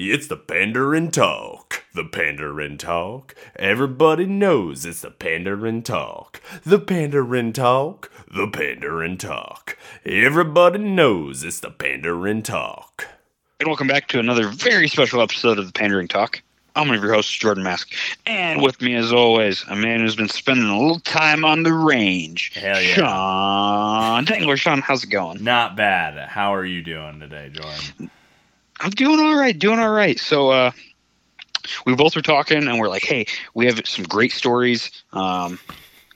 It's the Pandering Talk. The Pandering Talk. Everybody knows it's the Pandering Talk. The Pandering Talk. The Pandering Talk. Everybody knows it's the Pandering Talk. And welcome back to another very special episode of the Pandering Talk. I'm one of your hosts, Jordan Mask. And with me, as always, a man who's been spending a little time on the range. Hell yeah. Sean Dangler. Sean, how's it going? Not bad. How are you doing today, Jordan? I'm doing all right, doing all right. So, uh, we both were talking, and we're like, hey, we have some great stories. Um,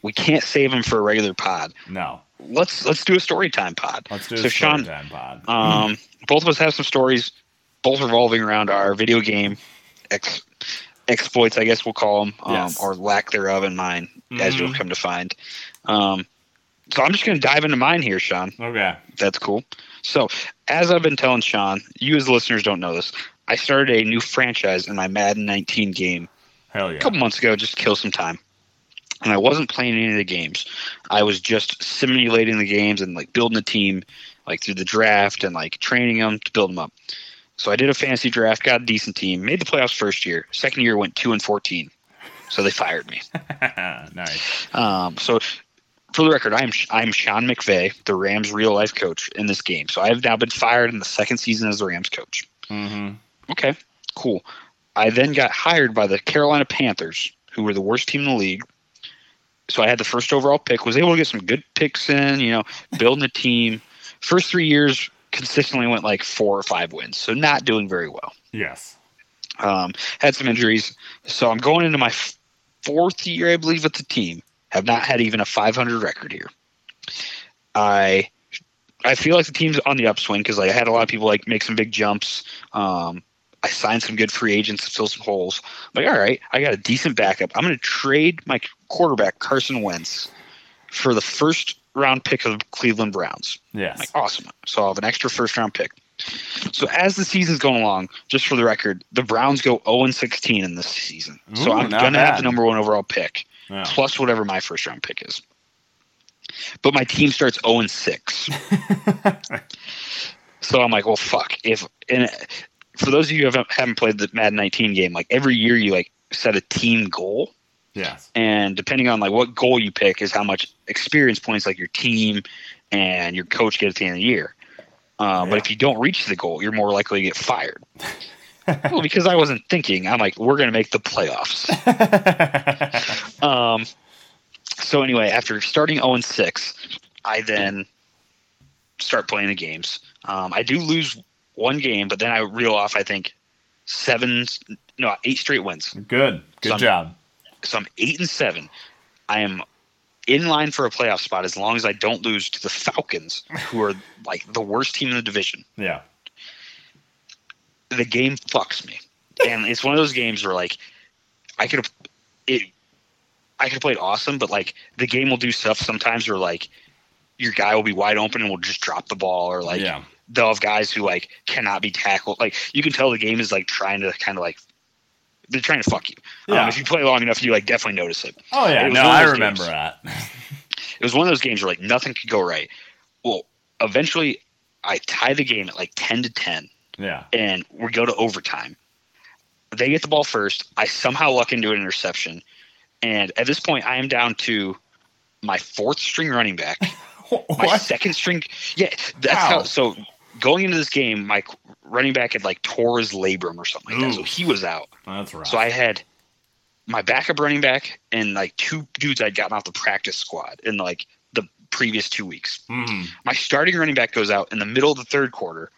we can't save them for a regular pod. No. Let's let's do a story time pod. Let's do a So, Sean, story time pod. Um, both of us have some stories, both revolving around our video game ex- exploits, I guess we'll call them, um, Yes. or lack thereof in mine, as you'll Mhm. come to find. Um, so I'm just going to dive into mine here, Sean. okay. That's cool. So, as I've been telling Sean, you as listeners don't know this. I started a new franchise in my Madden 19 game Hell a couple months ago just to kill some time. And I wasn't playing any of the games. I was just simulating the games and like building a team, like through the draft and like training them to build them up. So I did a fantasy draft, got a decent team, made the playoffs first year. Second year went two and fourteen, so they fired me. nice. Um, so for the record, I'm I'm Sean McVay, the Rams real life coach in this game. So I have now been fired in the second season as the Rams coach. hmm Okay, cool. I then got hired by the Carolina Panthers, who were the worst team in the league. So I had the first overall pick, was able to get some good picks in, you know, building a team. First three years consistently went like four or five wins, so not doing very well. Yes. Um, had some injuries, so I'm going into my fourth year, I believe, with the team. Have not had even a 500 record here. I I feel like the team's on the upswing because like I had a lot of people like make some big jumps. Um, I signed some good free agents to fill some holes. I'm like, all right, I got a decent backup. I'm going to trade my quarterback Carson Wentz for the first round pick of Cleveland Browns. Yes. Like, awesome. So I'll have an extra first round pick. So as the season's going along, just for the record, the Browns go 0 16 in this season. so I'm gonna have the number one overall pick, Yeah. plus whatever my first round pick is. But my team starts 0 6. so I'm like, well, fuck. If and for those of you who haven't, haven't played the Madden 19 game, like every year you like set a team goal yes. and depending on like what goal you pick is how much experience points like your team and your coach get at the end of the year. Uh, Yeah. But if you don't reach the goal, you're more likely to get fired. well, because I wasn't thinking, I'm like, we're going to make the playoffs. Um, so anyway, after starting 0 and 6, I then start playing the games. Um, I do lose one game, but then I reel off, I think, seven, no, eight straight wins Good. Good Some- job. so I'm eight and seven. I am in line for a playoff spot as long as I don't lose to the Falcons, who are like the worst team in the division. Yeah. The game fucks me, and it's one of those games where like I could have it. I could have played awesome, but like the game will do stuff sometimes where like your guy will be wide open and will just drop the ball, or like yeah. they'll have guys who like cannot be tackled. Like you can tell the game is like trying to kind of like they're trying to fuck you. Yeah. Um, if you play long enough, you like definitely notice it. Oh yeah. it No, I remember games. that. it was one of those games where like nothing could go right. Well, eventually I tie the game at like 10 to 10 yeah. and we go to overtime. They get the ball first. I somehow luck into an interception. And at this point I am down to my fourth string running back, my second string. Yeah, that's Wow. how so going into this game my running back had like tore his labrum or something like that. So he was out. That's right. So I had my backup running back and like two dudes I'd gotten off the practice squad in like the previous two weeks. Mhm. My starting running back goes out in the middle of the third quarter.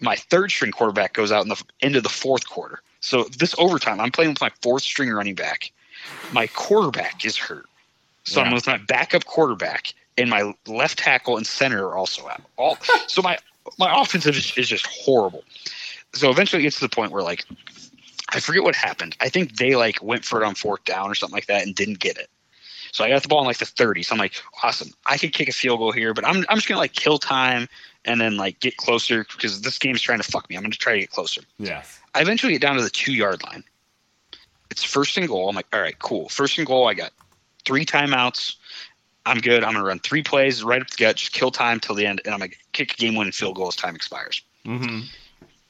My third string quarterback goes out in the end of the fourth quarter. So this overtime, I'm playing with my fourth string running back. My quarterback is hurt. So I'm with my backup quarterback and my left tackle and center are also out. All so my my offensive is, is just horrible. So eventually it gets to the point where like I forget what happened. I think they like went for it on fourth down or something like that and didn't get it. So I got the ball in like the 30. So I'm like, awesome. I could kick a field goal here, but I'm I'm just gonna like kill time and then like get closer because this game's trying to fuck me. I'm gonna try to get closer. Yes. I eventually get down to the two yard line. It's first and goal. I'm like, all right, cool. First and goal. I got three timeouts. I'm good. I'm gonna run three plays right up the gut, just kill time till the end, and I'm gonna kick a game winning field goal as time expires. Mm-hmm.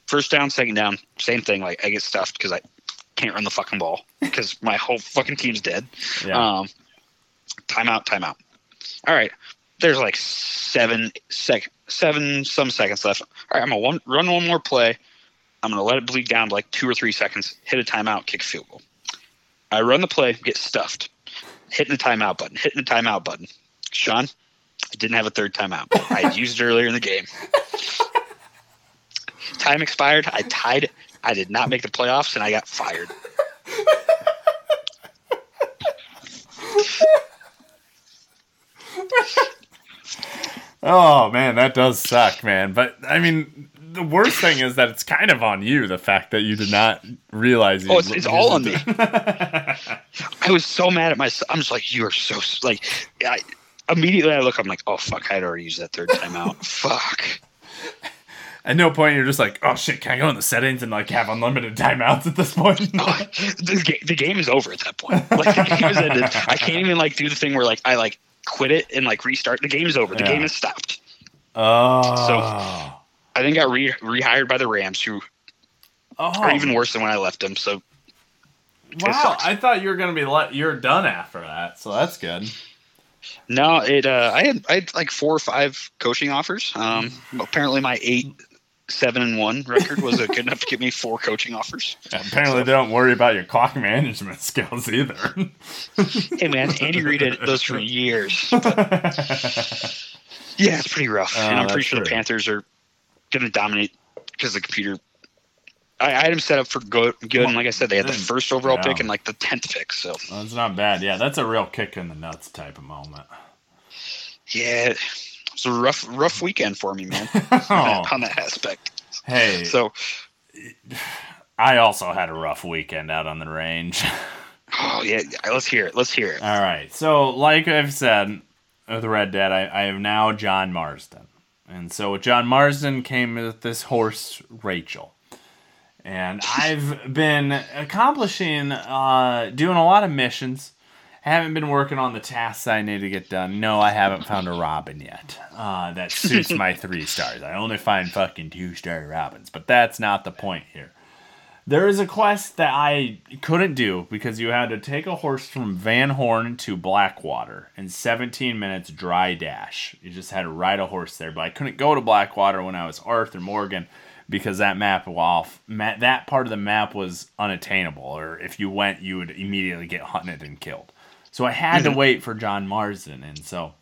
First down, second down, same thing. Like I get stuffed because I can't run the fucking ball because my whole fucking team's dead. Yeah. Um, timeout, timeout. All right, there's like seven sec, seven some seconds left. All right, I'm gonna one, run one more play. I'm gonna let it bleed down to like two or three seconds. Hit a timeout, kick a field goal. I run the play, get stuffed. Hitting the timeout button. Hitting the timeout button. Sean, I didn't have a third timeout. I had used it earlier in the game. Time expired. I tied. I did not make the playoffs, and I got fired. Oh man, that does suck, man. But I mean, the worst thing is that it's kind of on you. The fact that you did not realize. You Oh, it's, it's all on me. I was so mad at myself. I'm just like, you are so like. I, immediately, I look. I'm like, oh fuck! I'd already used that third timeout. fuck. At no point you're just like, oh shit, can I go in the settings and like have unlimited timeouts at this point? Oh, the, ga- the game is over at that point. Like the game is ended. I can't even like do the thing where like I like quit it and like restart. The game is over. The Yeah. game is stopped. oh. So I then got re- rehired by the Rams, who oh. are even worse than when I left them. So Wow. I thought you were gonna be let. You're done after that, so that's good. no, it. Uh, I had I had like four or five coaching offers. Um, apparently my eight, seven and one record was uh, good enough to get me four coaching offers. Apparently, they don't worry about your clock management skills either. Hey man, Andy Reid did those for years. But yeah, it's pretty rough, Oh, and I'm pretty sure the. Panthers are going to dominate because the computer. I, I had them set up for good, good, and like I said, they had the first overall Yeah. pick and like the tenth pick. So That's not bad. Yeah, that's a real kick in the nuts type of moment. yeah, it's a rough, rough weekend for me, man, Oh, on that aspect. hey, So, I also had a rough weekend out on the range. oh yeah, let's hear it. Let's hear it. All right. So, like I've said with Red Dead, I, I have now John Marston. And so with John Marston came with this horse, Rachel. And I've been accomplishing, uh, doing a lot of missions. Haven't been working on the tasks I need to get done. No, I haven't found a Robin yet. Uh, that suits my three stars. I only find fucking two star Robins, but that's not the point here. There is a quest that I couldn't do because you had to take a horse from Van Horn to Blackwater in 17 minutes dry dash. You just had to ride a horse there, but I couldn't go to Blackwater when I was Arthur Morgan because that map off ma- that part of the map was unattainable or if you went you would immediately get hunted and killed. So I had to mm-hmm. wait for John Marston and so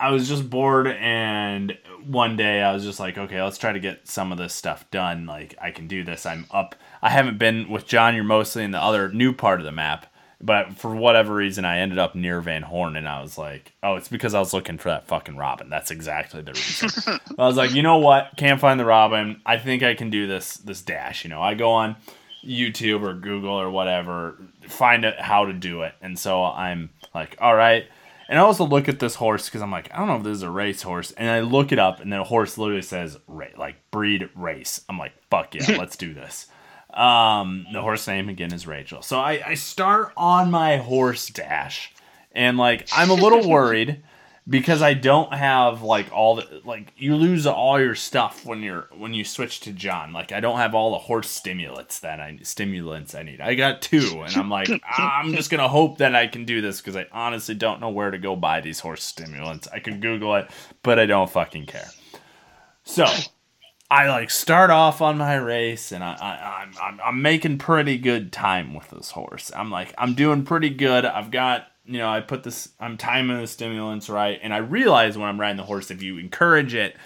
I was just bored, and one day I was just like, okay, let's try to get some of this stuff done. Like, I can do this. I'm up. I haven't been with John. You're mostly in the other new part of the map, but for whatever reason, I ended up near Van Horn, and I was like, oh, it's because I was looking for that fucking Robin. That's exactly the reason. I was like, you know what? Can't find the Robin. I think I can do this. This dash. You know, I go on YouTube or Google or whatever, find out how to do it, and so I'm like, all right. And I also look at this horse because I'm like, I don't know if this is a race horse. And I look it up, and the horse literally says, like, breed race. I'm like, fuck yeah, let's do this. Um, the horse name again is Rachel. So I, I start on my horse dash, and like, I'm a little worried because I don't have like all the like you lose all your stuff when you're when you switch to John. Like I don't have all the horse stimulants that I stimulants I need. I got two, and I'm like I'm just gonna hope that I can do this because I honestly don't know where to go buy these horse stimulants. I can Google it, but I don't fucking care. So I like start off on my race, and I, I I'm, I'm I'm making pretty good time with this horse. I'm like I'm doing pretty good. I've got you know I put this I'm timing the stimulants right, and I realize when I'm riding the horse, if you encourage it,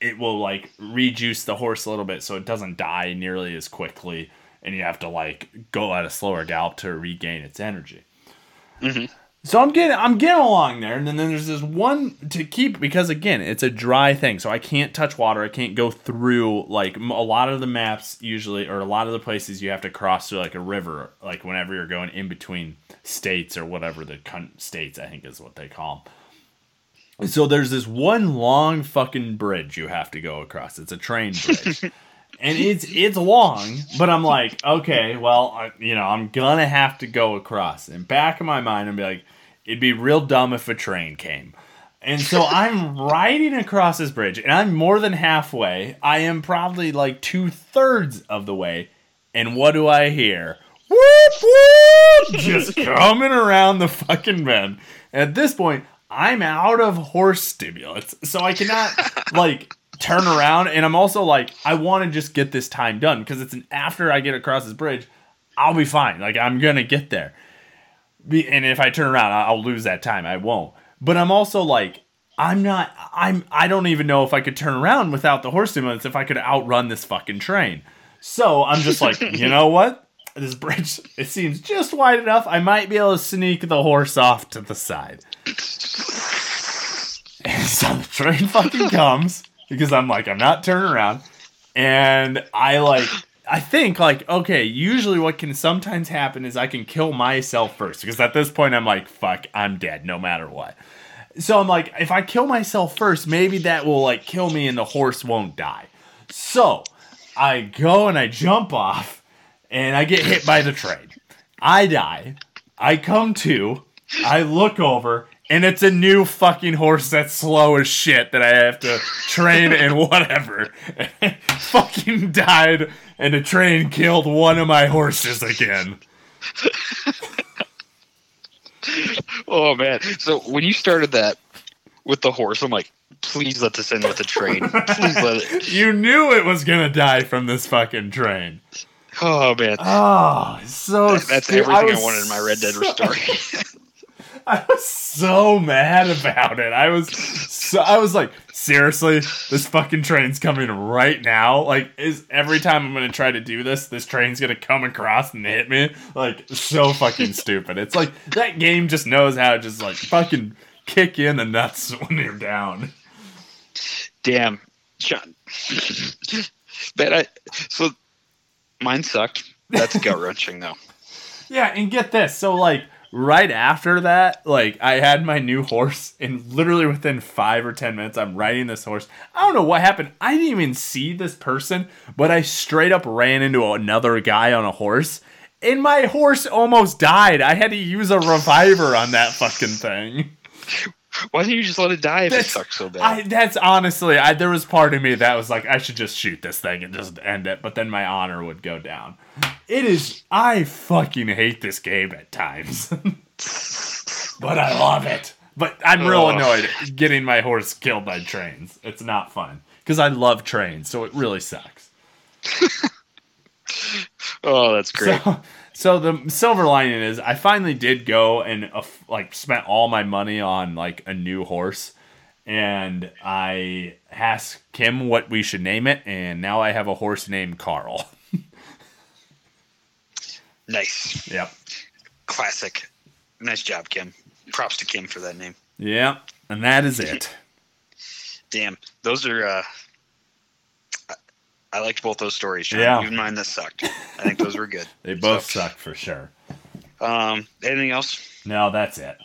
it will like rejuice the horse a little bit so it doesn't die nearly as quickly, and you have to like go at a slower gallop to regain its energy. Mm-hmm. So I'm getting I'm getting along there, and then there's this one to keep because again it's a dry thing, so I can't touch water. I can't go through like a lot of the maps usually, or a lot of the places you have to cross through like a river, like whenever you're going in between states or whatever the con- states I think is what they call them. So there's this one long fucking bridge you have to go across. It's a train bridge. and it's it's long, but I'm like, okay, well, I, you know, I'm gonna have to go across. And back in my mind, I'm be like, it'd be real dumb if a train came. And so I'm riding across this bridge, and I'm more than halfway. I am probably like two thirds of the way. And what do I hear? Whoop whoop! Just coming around the fucking bend. At this point, I'm out of horse stimulants, so I cannot like turn around. And I'm also like, I want to just get this time done because it's an after I get across this bridge, I'll be fine. Like I'm gonna get there. And if I turn around, I'll lose that time. I won't. But I'm also like, I'm not. I'm. I don't even know if I could turn around without the horse stimulants. If I could outrun this fucking train. So I'm just like, you know what? This bridge, it seems just wide enough. I might be able to sneak the horse off to the side. And so the train fucking comes because I'm like, I'm not turning around. And I like, I think like, okay, usually what can sometimes happen is I can kill myself first because at this point I'm like, fuck, I'm dead no matter what. So I'm like, if I kill myself first, maybe that will like kill me and the horse won't die. So I go and I jump off and I get hit by the train. I die. I come to. I look over and it's a new fucking horse that's slow as shit that I have to train and whatever. And fucking died and the train killed one of my horses again. Oh man! So when you started that with the horse, I'm like, please let this end with the train. Please let it. You knew it was gonna die from this fucking train. Oh man, Oh, so that's stu- everything I, was wanted in my Red Dead so- story. I was so mad about it. I was so I was like, seriously, this fucking train's coming right now. Like, is every time I'm gonna try to do this, this train's gonna come across and hit me? Like, so fucking stupid. It's like that game just knows how to just like fucking kick in the nuts when you're down. Damn, John. but I so mine sucked. That's gut wrenching though. Yeah, and get this. So like right after that, like I had my new horse, and literally within five or ten minutes, I'm riding this horse. I don't know what happened. I didn't even see this person, but I straight up ran into another guy on a horse. And my horse almost died. I had to use a reviver on that fucking thing. Why didn't you just let it die if it sucks so bad? I that's honestly, I there was part of me that was like, I should just shoot this thing and just end it, but then my honor would go down. It is I fucking hate this game at times. but I love it. But I'm real annoyed getting my horse killed by trains. It's not fun. Because I love trains, so it really sucks. oh, that's great. So, so the silver lining is I finally did go and uh, like spent all my money on like a new horse, and I asked Kim what we should name it, and now I have a horse named Carl. nice, Yep. classic. Nice job, Kim. Props to Kim for that name. Yep. And that is it. Damn, those are. uh I liked both those stories. John. Yeah. Even mine that sucked. I think those were good. They both So, suck for sure. Um, anything else? No, that's it.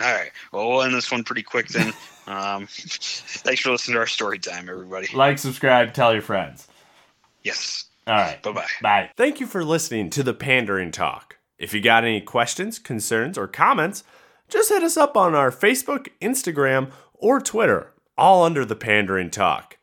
All right. Well, we'll end this one pretty quick then. Um, thanks for listening to our story time, everybody. Like, subscribe, tell your friends. Yes. All right. Bye bye. Bye. Thank you for listening to the Pandering Talk. If you got any questions, concerns, or comments, just hit us up on our Facebook, Instagram, or Twitter, all under the Pandering Talk.